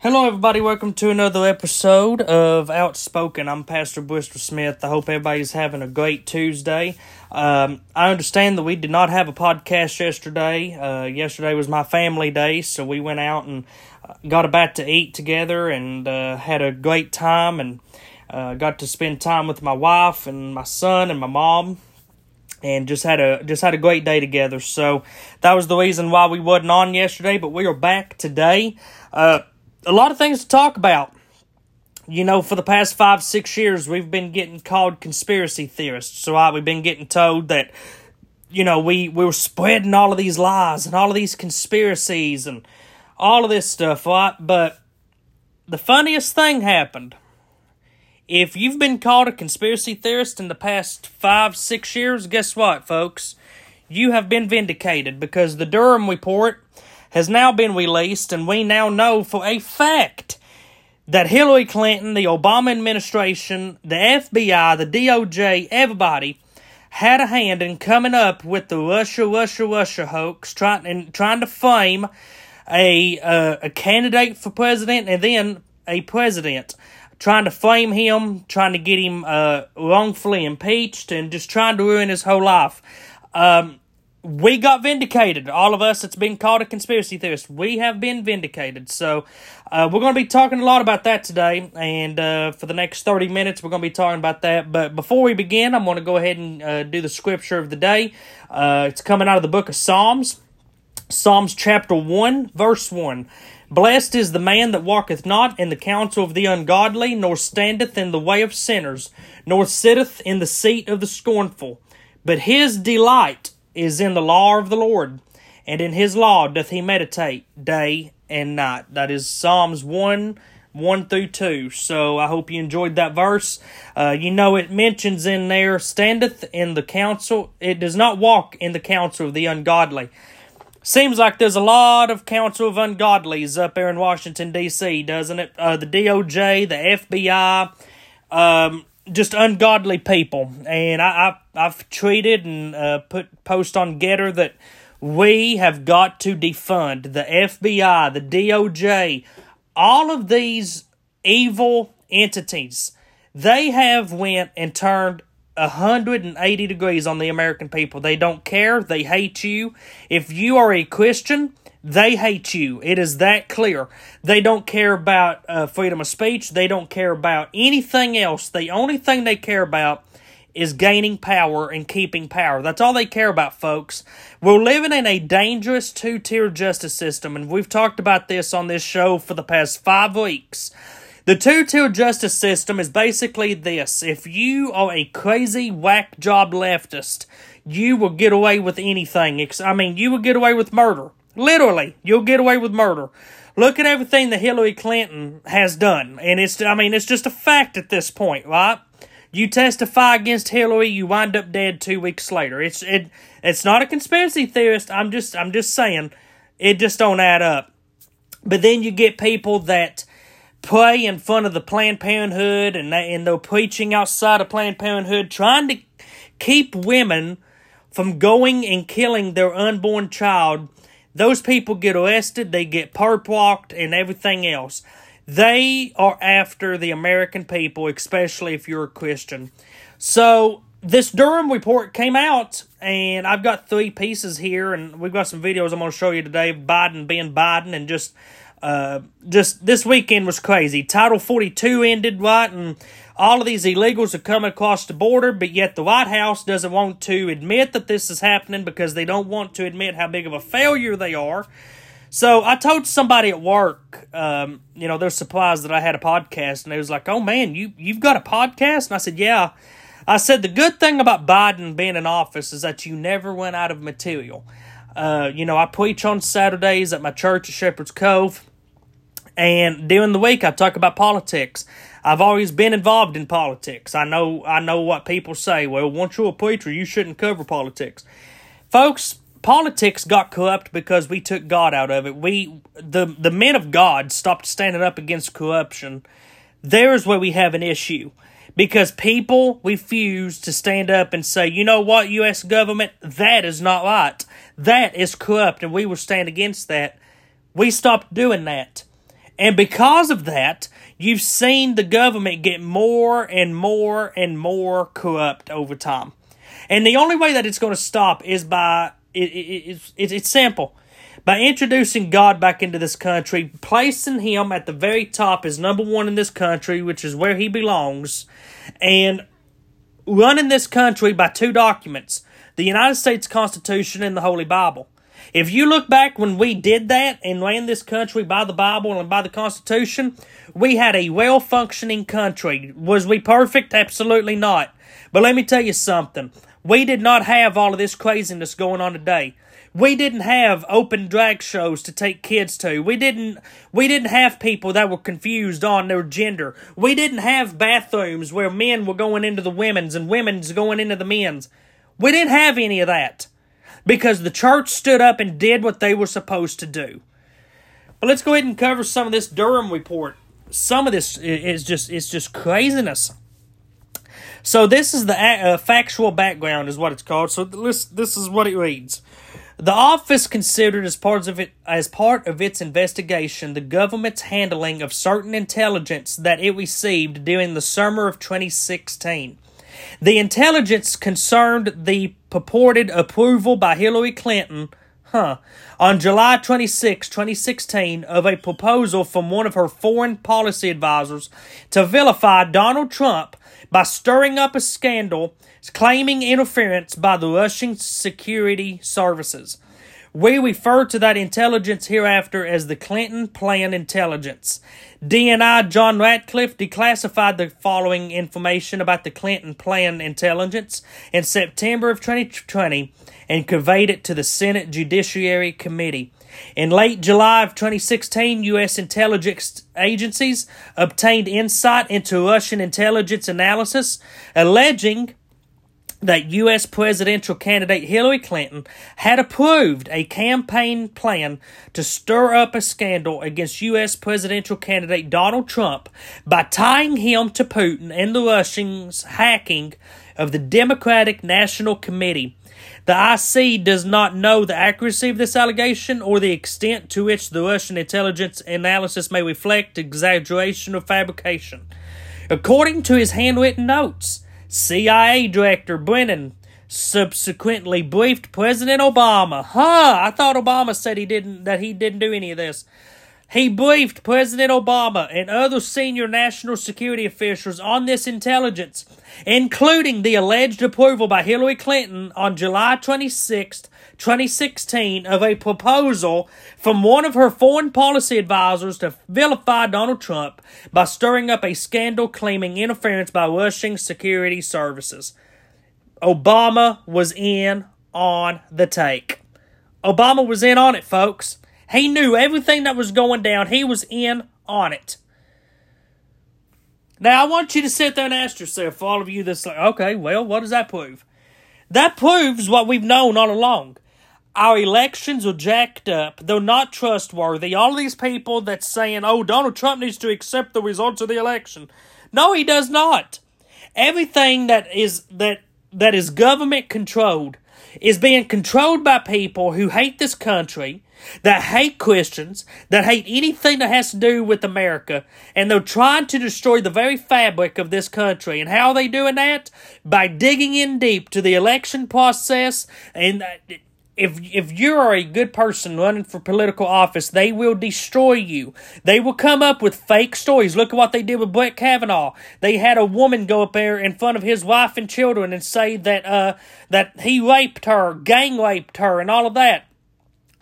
Hello, everybody. Welcome to another episode of Outspoken. I'm Pastor Bristol Smith. I hope everybody's having a great Tuesday. Um, I understand that we did not have a podcast yesterday. Uh, yesterday was my family day, so we went out and uh, got about to eat together and uh, had a great time and uh, got to spend time with my wife and my son and my mom and just had a just had a great day together. So that was the reason why we wasn't on yesterday, but we are back today. Uh, a lot of things to talk about. You know, for the past five, six years, we've been getting called conspiracy theorists. So right, we've been getting told that, you know, we, we were spreading all of these lies and all of these conspiracies and all of this stuff, right? But the funniest thing happened. If you've been called a conspiracy theorist in the past five, six years, guess what, folks? You have been vindicated because the Durham report has now been released, and we now know for a fact that Hillary Clinton, the Obama administration, the FBI, the DOJ, everybody had a hand in coming up with the Russia, Russia, Russia hoax, trying and trying to frame a uh, a candidate for president and then a president, trying to frame him, trying to get him uh, wrongfully impeached, and just trying to ruin his whole life. Um, we got vindicated. All of us that's been called a conspiracy theorist, we have been vindicated. So, uh, we're going to be talking a lot about that today. And uh, for the next 30 minutes, we're going to be talking about that. But before we begin, I'm going to go ahead and uh, do the scripture of the day. Uh, it's coming out of the book of Psalms, Psalms chapter 1, verse 1. Blessed is the man that walketh not in the counsel of the ungodly, nor standeth in the way of sinners, nor sitteth in the seat of the scornful. But his delight is in the law of the Lord, and in his law doth he meditate day and night. That is Psalms 1 1 through 2. So I hope you enjoyed that verse. Uh, you know, it mentions in there, standeth in the counsel, it does not walk in the counsel of the ungodly. Seems like there's a lot of counsel of ungodlies up there in Washington, D.C., doesn't it? Uh, the DOJ, the FBI, um, just ungodly people. And I, I I've tweeted and uh, put post on Gettr that we have got to defund the FBI, the DOJ, all of these evil entities. They have went and turned 180 degrees on the American people. They don't care. They hate you. If you are a Christian, they hate you. It is that clear. They don't care about uh, freedom of speech. They don't care about anything else. The only thing they care about is gaining power and keeping power. That's all they care about, folks. We're living in a dangerous two tier justice system, and we've talked about this on this show for the past five weeks. The two tier justice system is basically this if you are a crazy whack job leftist, you will get away with anything. I mean, you will get away with murder. Literally, you'll get away with murder. Look at everything that Hillary Clinton has done. And it's, I mean, it's just a fact at this point, right? You testify against Hillary, you wind up dead two weeks later. It's, it, it's not a conspiracy theorist. I'm just, I'm just saying it just don't add up. But then you get people that play in front of the Planned Parenthood and they, and they're preaching outside of Planned Parenthood, trying to keep women from going and killing their unborn child those people get arrested, they get perp walked, and everything else. They are after the American people, especially if you're a Christian. So this Durham report came out, and I've got three pieces here, and we've got some videos I'm going to show you today. Biden being Biden, and just uh, just this weekend was crazy. Title 42 ended, right? And all of these illegals are coming across the border, but yet the White House doesn't want to admit that this is happening because they don't want to admit how big of a failure they are. So I told somebody at work, um, you know, they're surprised that I had a podcast, and they was like, "Oh man, you you've got a podcast?" And I said, "Yeah." I said the good thing about Biden being in office is that you never went out of material. Uh, you know, I preach on Saturdays at my church at Shepherd's Cove. And during the week, I talk about politics. I've always been involved in politics. I know I know what people say. Well, once you're a preacher, you shouldn't cover politics. Folks, politics got corrupt because we took God out of it. We the the men of God stopped standing up against corruption. There's where we have an issue. Because people refuse to stand up and say, you know what, US government, that is not right. That is corrupt, and we will stand against that. We stopped doing that. And because of that, you've seen the government get more and more and more corrupt over time. And the only way that it's going to stop is by it, it, it, it's simple by introducing God back into this country, placing him at the very top as number one in this country, which is where he belongs, and running this country by two documents the United States Constitution and the Holy Bible. If you look back when we did that and ran this country by the Bible and by the Constitution, we had a well functioning country. Was we perfect? Absolutely not. But let me tell you something. We did not have all of this craziness going on today. We didn't have open drag shows to take kids to. We didn't we didn't have people that were confused on their gender. We didn't have bathrooms where men were going into the women's and women's going into the men's. We didn't have any of that because the church stood up and did what they were supposed to do. But let's go ahead and cover some of this Durham report. Some of this is just it's just craziness. So this is the uh, factual background is what it's called. So this this is what it reads. The office considered as part of it as part of its investigation the government's handling of certain intelligence that it received during the summer of 2016. The intelligence concerned the purported approval by Hillary Clinton, huh, on July 26, 2016, of a proposal from one of her foreign policy advisors to vilify Donald Trump by stirring up a scandal claiming interference by the Russian security services. We refer to that intelligence hereafter as the Clinton Plan Intelligence. DNI John Ratcliffe declassified the following information about the Clinton Plan Intelligence in September of 2020 and conveyed it to the Senate Judiciary Committee. In late July of 2016, U.S. intelligence agencies obtained insight into Russian intelligence analysis, alleging that U.S. presidential candidate Hillary Clinton had approved a campaign plan to stir up a scandal against U.S. presidential candidate Donald Trump by tying him to Putin and the Russians' hacking of the Democratic National Committee. The IC does not know the accuracy of this allegation or the extent to which the Russian intelligence analysis may reflect exaggeration or fabrication. According to his handwritten notes, CIA Director Brennan subsequently briefed President Obama. Huh, I thought Obama said he didn't that he didn't do any of this. He briefed President Obama and other senior national security officials on this intelligence, including the alleged approval by Hillary Clinton on July 26, 2016, of a proposal from one of her foreign policy advisors to vilify Donald Trump by stirring up a scandal claiming interference by Russian security services. Obama was in on the take. Obama was in on it, folks. He knew everything that was going down. He was in on it. Now, I want you to sit there and ask yourself, all of you that's like, okay, well, what does that prove? That proves what we've known all along. Our elections are jacked up. They're not trustworthy. All these people that's saying, oh, Donald Trump needs to accept the results of the election. No, he does not. Everything that is that that is government controlled is being controlled by people who hate this country, that hate Christians, that hate anything that has to do with America, and they're trying to destroy the very fabric of this country. And how are they doing that? By digging in deep to the election process and if if you are a good person running for political office, they will destroy you. They will come up with fake stories. Look at what they did with Brett Kavanaugh. They had a woman go up there in front of his wife and children and say that uh that he raped her, gang raped her, and all of that.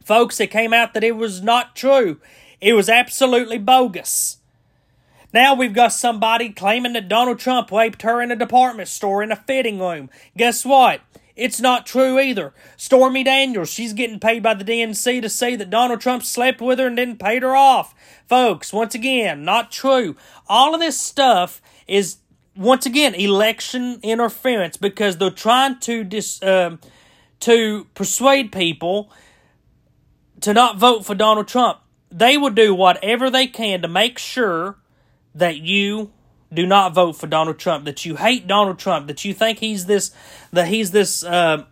Folks, it came out that it was not true. It was absolutely bogus. Now we've got somebody claiming that Donald Trump raped her in a department store in a fitting room. Guess what? It's not true either. Stormy Daniels, she's getting paid by the DNC to say that Donald Trump slept with her and didn't pay her off. Folks, once again, not true. All of this stuff is, once again, election interference because they're trying to dis, uh, to persuade people to not vote for Donald Trump. They will do whatever they can to make sure that you do not vote for Donald Trump, that you hate Donald Trump, that you think he's this that he's this uh,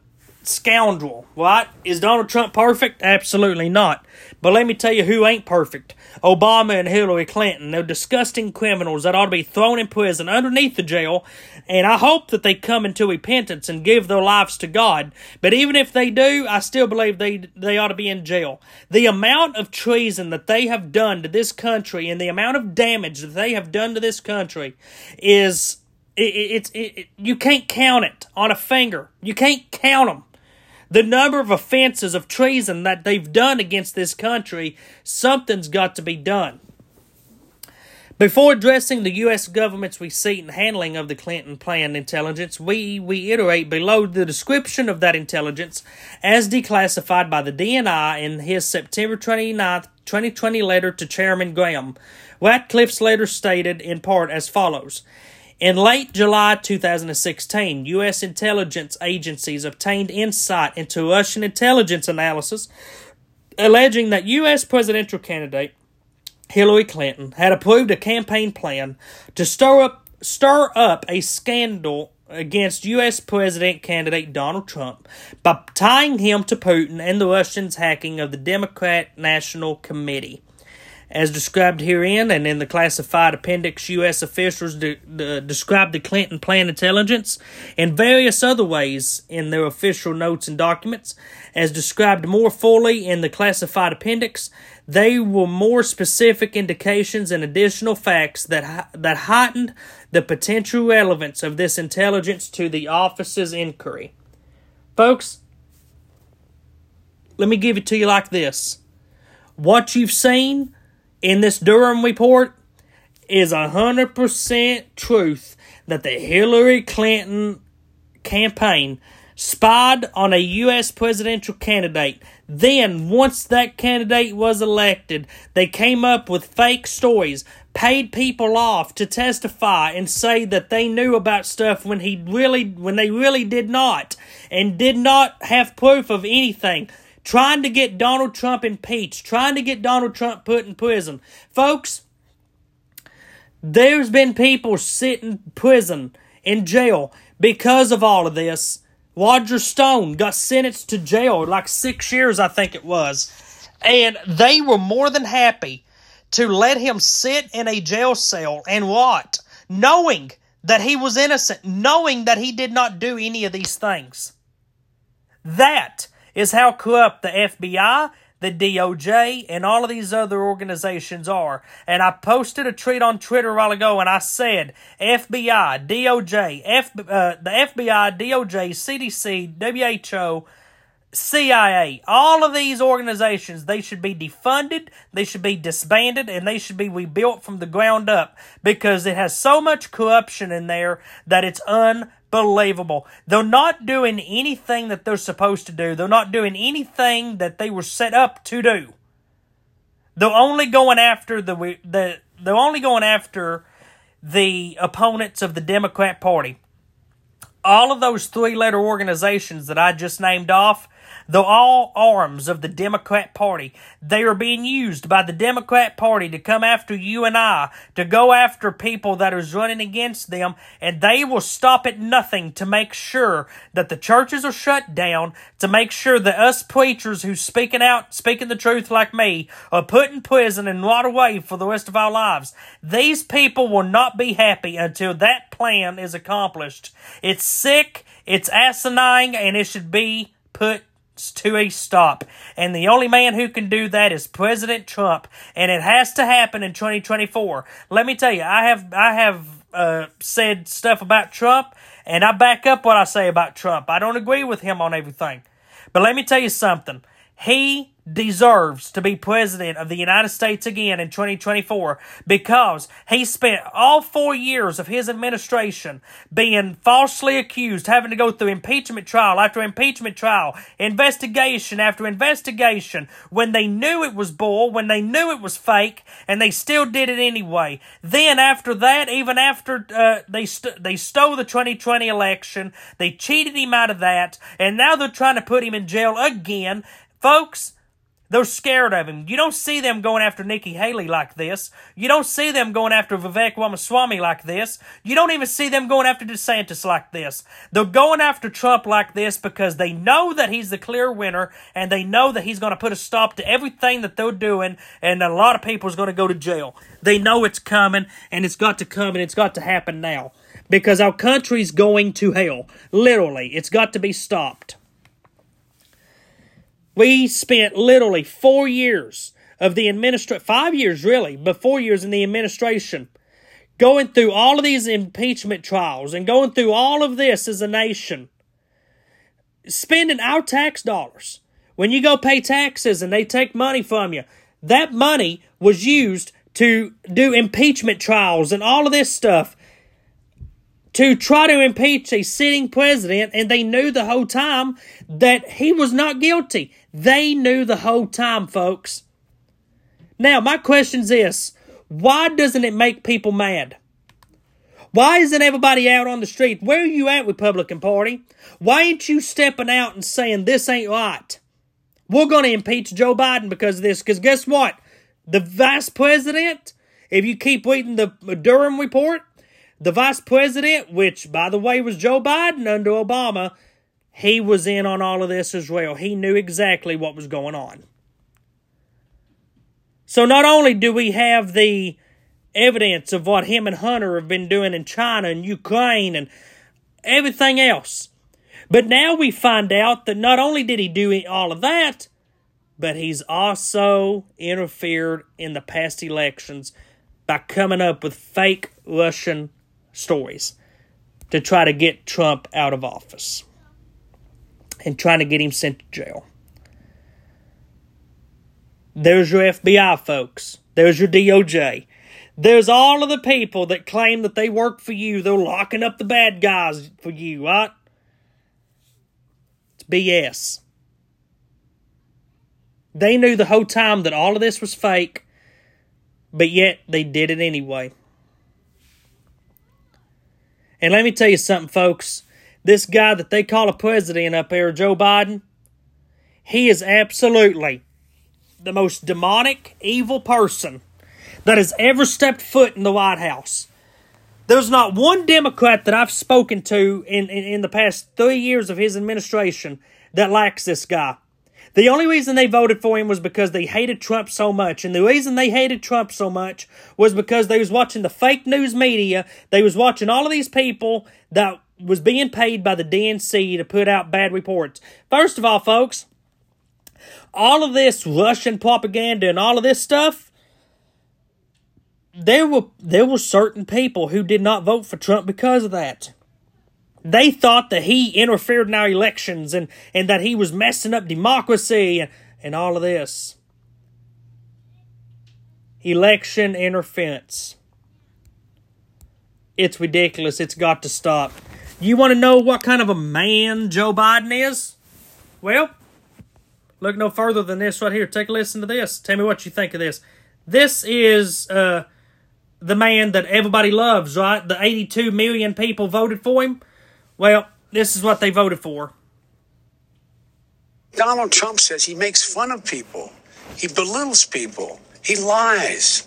scoundrel, right? Is Donald Trump perfect? Absolutely not. But let me tell you who ain't perfect. Obama and Hillary Clinton. They're disgusting criminals that ought to be thrown in prison underneath the jail. And I hope that they come into repentance and give their lives to God. But even if they do, I still believe they, they ought to be in jail. The amount of treason that they have done to this country and the amount of damage that they have done to this country is it's it, it, you can't count it on a finger. You can't count them. The number of offenses of treason that they've done against this country, something's got to be done. Before addressing the U.S. government's receipt and handling of the Clinton plan intelligence, we reiterate below the description of that intelligence as declassified by the DNI in his September 29, 2020 letter to Chairman Graham. Ratcliffe's letter stated in part as follows in late July 2016, U.S. intelligence agencies obtained insight into Russian intelligence analysis alleging that U.S. presidential candidate Hillary Clinton had approved a campaign plan to stir up, stir up a scandal against U.S. President candidate Donald Trump by tying him to Putin and the Russians' hacking of the Democrat National Committee. As described herein and in the classified appendix, U.S. officials de- de- described the Clinton plan intelligence in various other ways in their official notes and documents. As described more fully in the classified appendix, they were more specific indications and additional facts that, that heightened the potential relevance of this intelligence to the office's inquiry. Folks, let me give it to you like this. What you've seen in this Durham report is a hundred percent truth that the Hillary Clinton campaign spied on a U.S. presidential candidate. Then, once that candidate was elected, they came up with fake stories, paid people off to testify and say that they knew about stuff when he really, when they really did not, and did not have proof of anything trying to get Donald Trump impeached, trying to get Donald Trump put in prison. Folks, there's been people sitting in prison, in jail, because of all of this. Roger Stone got sentenced to jail, like six years, I think it was. And they were more than happy to let him sit in a jail cell and what? Knowing that he was innocent, knowing that he did not do any of these things. That is how corrupt the FBI, the DOJ, and all of these other organizations are. And I posted a tweet on Twitter a while ago and I said FBI, DOJ, F, uh, the FBI, DOJ, CDC, WHO, CIA, all of these organizations, they should be defunded, they should be disbanded, and they should be rebuilt from the ground up because it has so much corruption in there that it's un Believable. They're not doing anything that they're supposed to do. They're not doing anything that they were set up to do. They're only going after the the they're only going after the opponents of the Democrat Party. All of those three letter organizations that I just named off, Though all arms of the Democrat Party, they are being used by the Democrat Party to come after you and I, to go after people that is running against them, and they will stop at nothing to make sure that the churches are shut down, to make sure that us preachers who's speaking out, speaking the truth like me, are put in prison and rot away for the rest of our lives. These people will not be happy until that plan is accomplished. It's sick, it's asinine, and it should be put to a stop. And the only man who can do that is President Trump. And it has to happen in 2024. Let me tell you, I have, I have, uh, said stuff about Trump and I back up what I say about Trump. I don't agree with him on everything. But let me tell you something. He deserves to be president of the United States again in 2024 because he spent all four years of his administration being falsely accused, having to go through impeachment trial after impeachment trial, investigation after investigation, when they knew it was bull, when they knew it was fake, and they still did it anyway. Then after that, even after uh, they st- they stole the 2020 election, they cheated him out of that, and now they're trying to put him in jail again. Folks, They're scared of him. You don't see them going after Nikki Haley like this. You don't see them going after Vivek Ramaswamy like this. You don't even see them going after DeSantis like this. They're going after Trump like this because they know that he's the clear winner and they know that he's going to put a stop to everything that they're doing and a lot of people is going to go to jail. They know it's coming and it's got to come and it's got to happen now because our country's going to hell. Literally, it's got to be stopped. We spent literally four years of the administration, five years really, but four years in the administration, going through all of these impeachment trials and going through all of this as a nation, spending our tax dollars. When you go pay taxes and they take money from you, that money was used to do impeachment trials and all of this stuff to try to impeach a sitting president, and they knew the whole time that he was not guilty. They knew the whole time, folks. Now, my question is this why doesn't it make people mad? Why isn't everybody out on the street? Where are you at, Republican Party? Why ain't you stepping out and saying this ain't right? We're going to impeach Joe Biden because of this. Because guess what? The vice president, if you keep reading the Durham report, the vice president, which by the way was Joe Biden under Obama, he was in on all of this as well. He knew exactly what was going on. So not only do we have the evidence of what him and Hunter have been doing in China and Ukraine and everything else, but now we find out that not only did he do all of that, but he's also interfered in the past elections by coming up with fake Russian stories to try to get Trump out of office and trying to get him sent to jail. There's your FBI folks. There's your DOJ. There's all of the people that claim that they work for you. They're locking up the bad guys for you, right? It's BS. They knew the whole time that all of this was fake, but yet they did it anyway. And let me tell you something, folks. This guy that they call a president up there, Joe Biden, he is absolutely the most demonic, evil person that has ever stepped foot in the White House. There's not one Democrat that I've spoken to in, in, in the past three years of his administration that likes this guy. The only reason they voted for him was because they hated Trump so much. And the reason they hated Trump so much was because they was watching the fake news media. They was watching all of these people that was being paid by the DNC to put out bad reports. First of all, folks, all of this Russian propaganda and all of this stuff, there were there were certain people who did not vote for Trump because of that. They thought that he interfered in our elections and, and that he was messing up democracy and, and all of this. Election interference. It's ridiculous. It's got to stop. You want to know what kind of a man Joe Biden is? Well, look no further than this right here. Take a listen to this. Tell me what you think of this. This is uh, the man that everybody loves, right? The 82 million people voted for him. Well, this is what they voted for. Donald Trump says he makes fun of people, he belittles people, he lies.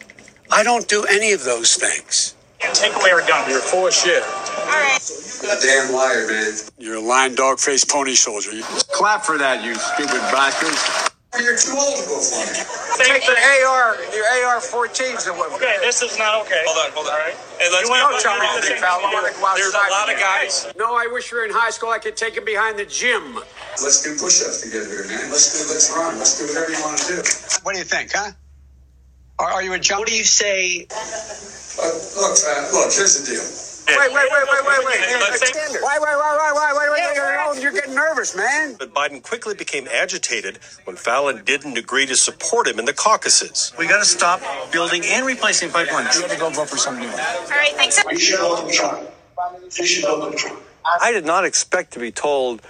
I don't do any of those things. Take away our gun. You're full of shit. All right. A Damn liar, man. You're a lying dog faced pony soldier. Clap for that, you stupid bastards. You're too old to go for it. Take the AR, your AR-14s and what? Okay, this is not okay. Hold on, hold on. All right. Hey, let's You get wanna one tell more me reason. the big fella wanna go There's a outside lot of guys. No, I wish we were in high school. I could take him behind the gym. Let's do push-ups together man. Let's do. Let's run. Let's do whatever you want to do. What do you think, huh? Are, are you a jump? What do you say? Uh, look, uh, look. Here's the deal. Wait, wait, wait, wait, wait, wait. Hey, let's take- Wait, wait, wait, wait, wait, wait, wait. You're, you're getting nervous, man. But Biden quickly became agitated when Fallon didn't agree to support him in the caucuses. We got to stop building and replacing pipelines. You got to go vote for somebody new. All right, thanks. You should welcome Trump. You should welcome Trump. I did not expect to be told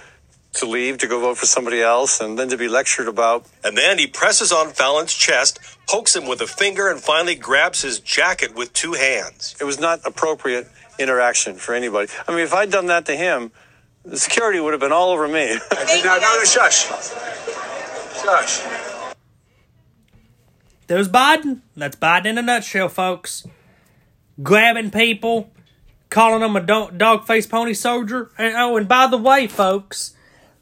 to leave to go vote for somebody else and then to be lectured about. And then he presses on Fallon's chest, pokes him with a finger, and finally grabs his jacket with two hands. It was not appropriate interaction for anybody. I mean, if I'd done that to him, the security would have been all over me. No, no, no, shush. Shush. There's Biden. That's Biden in a nutshell, folks. Grabbing people, calling them a dog, dog faced pony soldier. And, oh, and by the way, folks,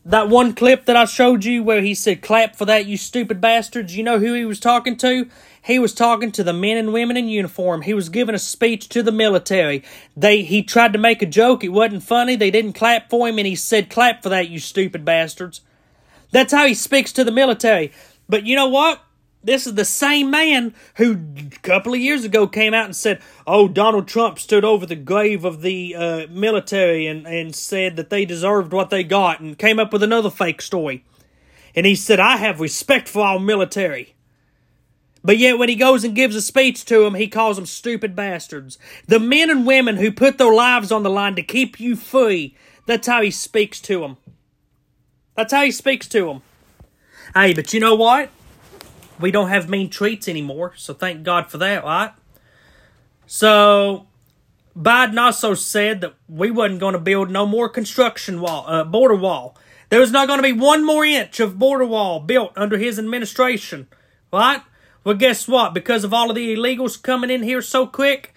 that one clip that I showed you where he said, clap for that, you stupid bastards, you know who he was talking to? He was talking to the men and women in uniform. He was giving a speech to the military. They he tried to make a joke. It wasn't funny. They didn't clap for him, and he said, "Clap for that, you stupid bastards." That's how he speaks to the military. But you know what? This is the same man who a couple of years ago came out and said, "Oh, Donald Trump stood over the grave of the uh, military and and said that they deserved what they got," and came up with another fake story. And he said, "I have respect for our military." But yet, when he goes and gives a speech to them, he calls them stupid bastards. The men and women who put their lives on the line to keep you free, that's how he speaks to them. That's how he speaks to them. Hey, but you know what? We don't have mean treats anymore, so thank God for that, right? So, Biden also said that we wasn't going to build no more construction wall, uh, border wall. There was not going to be one more inch of border wall built under his administration, right? Well, guess what? Because of all of the illegals coming in here so quick,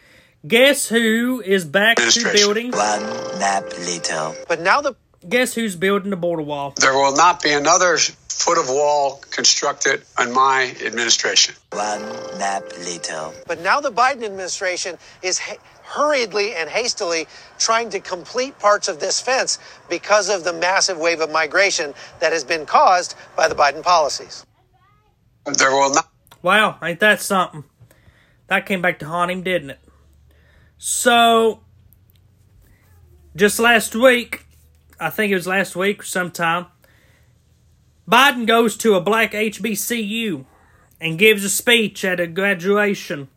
guess who is back to building? One nap later. But now the Guess who's building the border wall? There will not be another foot of wall constructed in my administration. One nap later. but now the Biden administration is ha- hurriedly and hastily trying to complete parts of this fence because of the massive wave of migration that has been caused by the Biden policies. There will not. Wow, ain't that something? That came back to haunt him, didn't it? So, just last week, I think it was last week or sometime, Biden goes to a black HBCU and gives a speech at a graduation.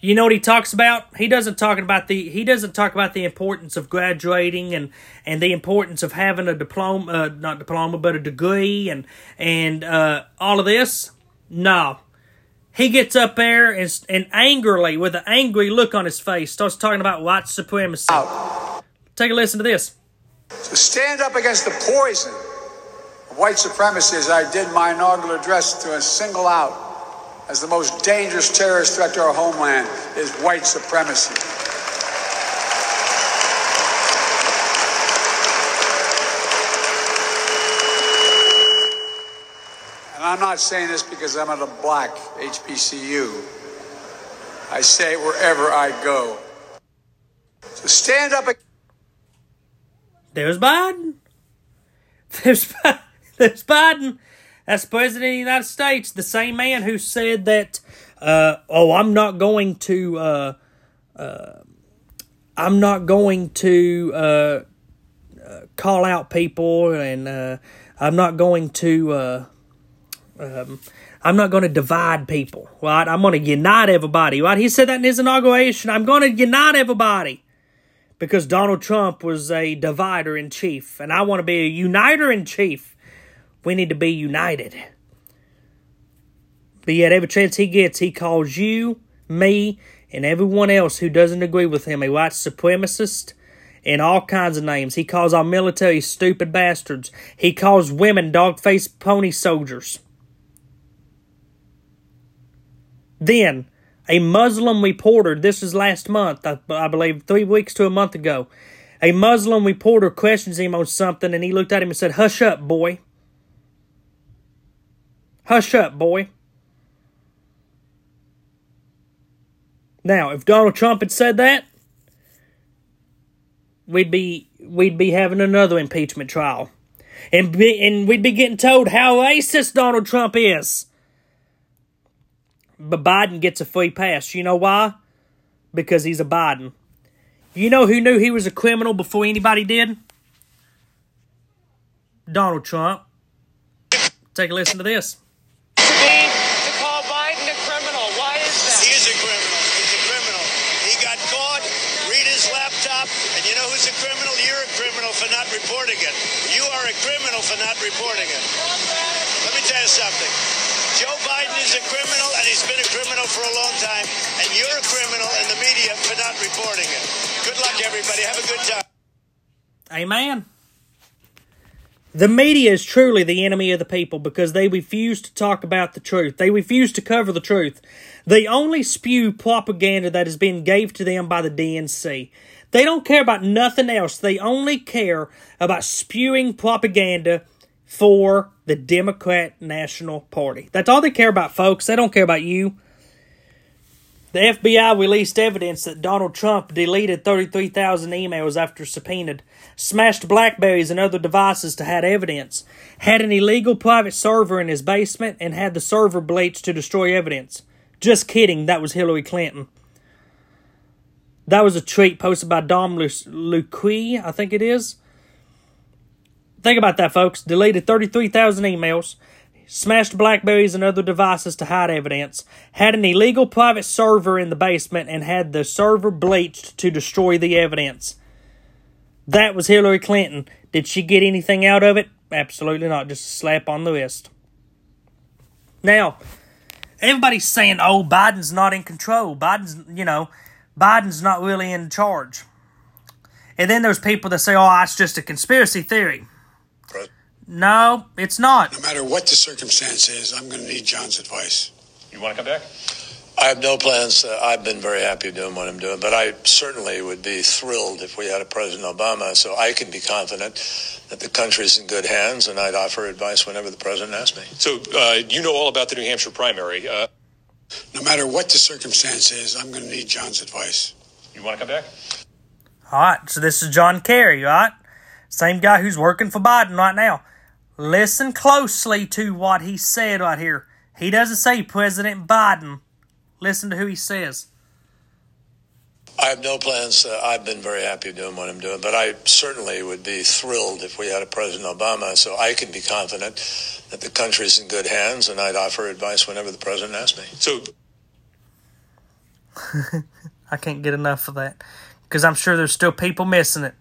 You know what he talks about? He doesn't talk about the he doesn't talk about the importance of graduating and and the importance of having a diploma, uh, not diploma, but a degree and and uh, all of this. No, he gets up there and and angrily, with an angry look on his face, starts talking about white supremacy. Take a listen to this. Stand up against the poison white supremacy, as I did my inaugural address, to single out as the most dangerous terrorist threat to our homeland is white supremacy. And I'm not saying this because I'm at a black HBCU. I say it wherever I go. So stand up. There's Biden. There's Bi- there's Biden. That's the president of the United States, the same man who said that, uh, "Oh, I'm not going to, uh, uh, I'm not going to uh, uh, call out people, and uh, I'm not going to." Um, I'm not going to divide people, right? I'm going to unite everybody, right? He said that in his inauguration. I'm going to unite everybody because Donald Trump was a divider in chief, and I want to be a uniter in chief. We need to be united. But yet, every chance he gets, he calls you, me, and everyone else who doesn't agree with him a white supremacist and all kinds of names. He calls our military stupid bastards. He calls women dog faced pony soldiers. Then, a Muslim reporter, this is last month, I, I believe, three weeks to a month ago. A Muslim reporter questions him on something, and he looked at him and said, Hush up, boy. Hush up, boy. Now, if Donald Trump had said that, we'd be we'd be having another impeachment trial. And be, and we'd be getting told how racist Donald Trump is. But Biden gets a free pass. You know why? Because he's a Biden. You know who knew he was a criminal before anybody did? Donald Trump. Take a listen to this. To call Biden a criminal. Why is that? He is a criminal. He's a criminal. He got caught. Read his laptop. And you know who's a criminal? You're a criminal for not reporting it. You are a criminal for not reporting it. Let me tell you something. Joe Biden is a criminal, and he's been a criminal for a long time. And you're a criminal in the media for not reporting it. Good luck, everybody. Have a good time. Amen. The media is truly the enemy of the people because they refuse to talk about the truth. They refuse to cover the truth. They only spew propaganda that has been gave to them by the DNC. They don't care about nothing else. They only care about spewing propaganda for the Democrat National Party. That's all they care about, folks. They don't care about you. The FBI released evidence that Donald Trump deleted 33,000 emails after subpoenaed, smashed Blackberries and other devices to hide evidence, had an illegal private server in his basement, and had the server bleached to destroy evidence. Just kidding, that was Hillary Clinton. That was a tweet posted by Dom Lucre, I think it is. Think about that, folks. Deleted 33,000 emails, smashed Blackberries and other devices to hide evidence, had an illegal private server in the basement, and had the server bleached to destroy the evidence. That was Hillary Clinton. Did she get anything out of it? Absolutely not. Just a slap on the wrist. Now, everybody's saying, oh, Biden's not in control. Biden's, you know, Biden's not really in charge. And then there's people that say, oh, that's just a conspiracy theory. No, it's not. No matter what the circumstance is, I'm going to need John's advice. You want to come back? I have no plans. Uh, I've been very happy doing what I'm doing, but I certainly would be thrilled if we had a President Obama so I can be confident that the country's in good hands, and I'd offer advice whenever the President asks me. So uh, you know all about the New Hampshire primary. Uh, no matter what the circumstance is, I'm going to need John's advice. You want to come back? All right, so this is John Kerry, right? Same guy who's working for Biden right now. Listen closely to what he said right here. He doesn't say President Biden. Listen to who he says. I have no plans. Uh, I've been very happy doing what I'm doing, but I certainly would be thrilled if we had a President Obama so I can be confident that the country's in good hands, and I'd offer advice whenever the President asks me. So. I can't get enough of that because I'm sure there's still people missing it.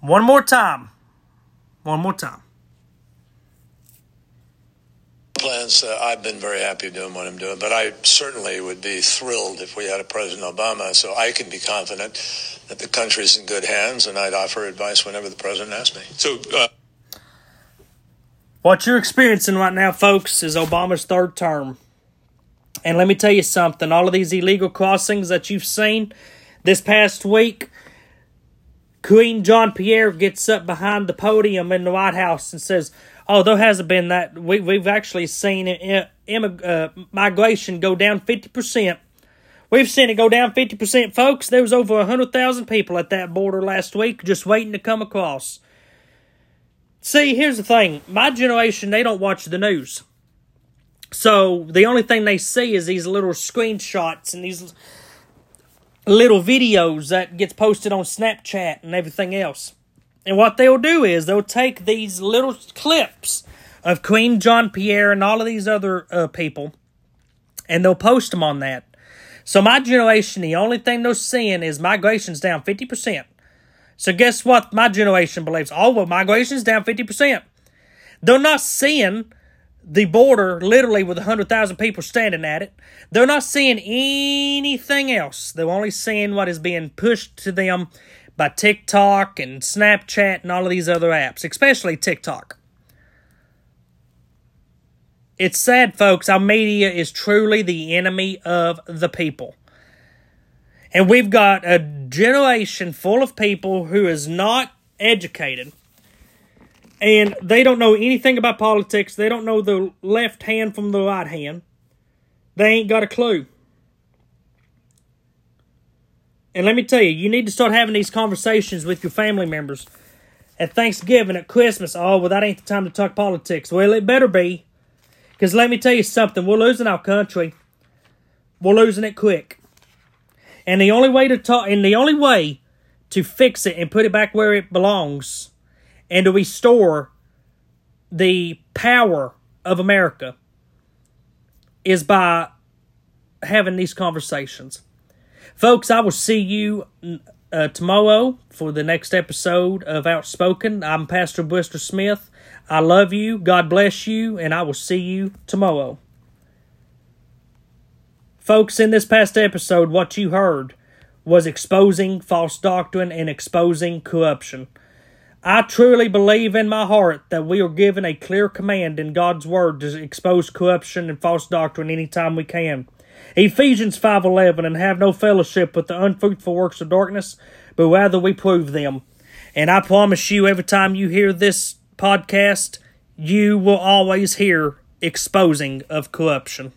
One more time. One more time plans. Uh, I've been very happy doing what I'm doing, but I certainly would be thrilled if we had a President Obama so I can be confident that the country's in good hands, and I'd offer advice whenever the President asks me. So, uh- what you're experiencing right now, folks, is Obama's third term. And let me tell you something all of these illegal crossings that you've seen this past week, Karine Jean-Pierre gets up behind the podium in the White House and says, There hasn't been that. We, we've actually seen immig- uh, migration go down 50%. We've seen it go down 50%, folks. There was over 100,000 people at that border last week just waiting to come across. See, here's the thing. My generation, they don't watch the news. So the only thing they see is these little screenshots and these little videos that gets posted on Snapchat and everything else. And what they'll do is they'll take these little clips of Karine Jean-Pierre and all of these other uh, people, and they'll post them on that. So my generation, the only thing they're seeing is migration's down 50%. So guess what my generation believes? Oh, well, migration's down 50%. They're not seeing the border literally with 100,000 people standing at it. They're not seeing anything else. They're only seeing what is being pushed to them by TikTok and Snapchat and all of these other apps, especially TikTok. It's sad, folks. Our media is truly the enemy of the people. And we've got a generation full of people who is not educated. And they don't know anything about politics. They don't know the left hand from the right hand. They ain't got a clue. And let me tell you, you need to start having these conversations with your family members. At Thanksgiving, at Christmas, oh, well, that ain't the time to talk politics. Well, it better be. Because let me tell you something, we're losing our country. We're losing it quick. And the only way to talk, and the only way to fix it and put it back where it belongs and to restore the power of America is by having these conversations. Folks, I will see you uh, tomorrow for the next episode of Outspoken. I'm Pastor Bristol Smith. I love you. God bless you. And I will see you tomorrow. Folks, in this past episode, what you heard was exposing false doctrine and exposing corruption. I truly believe in my heart that we are given a clear command in God's word to expose corruption and false doctrine anytime we can. Ephesians 5:11 and have no fellowship with the unfruitful works of darkness, but rather we prove them. And I promise you every time you hear this podcast, you will always hear exposing of corruption.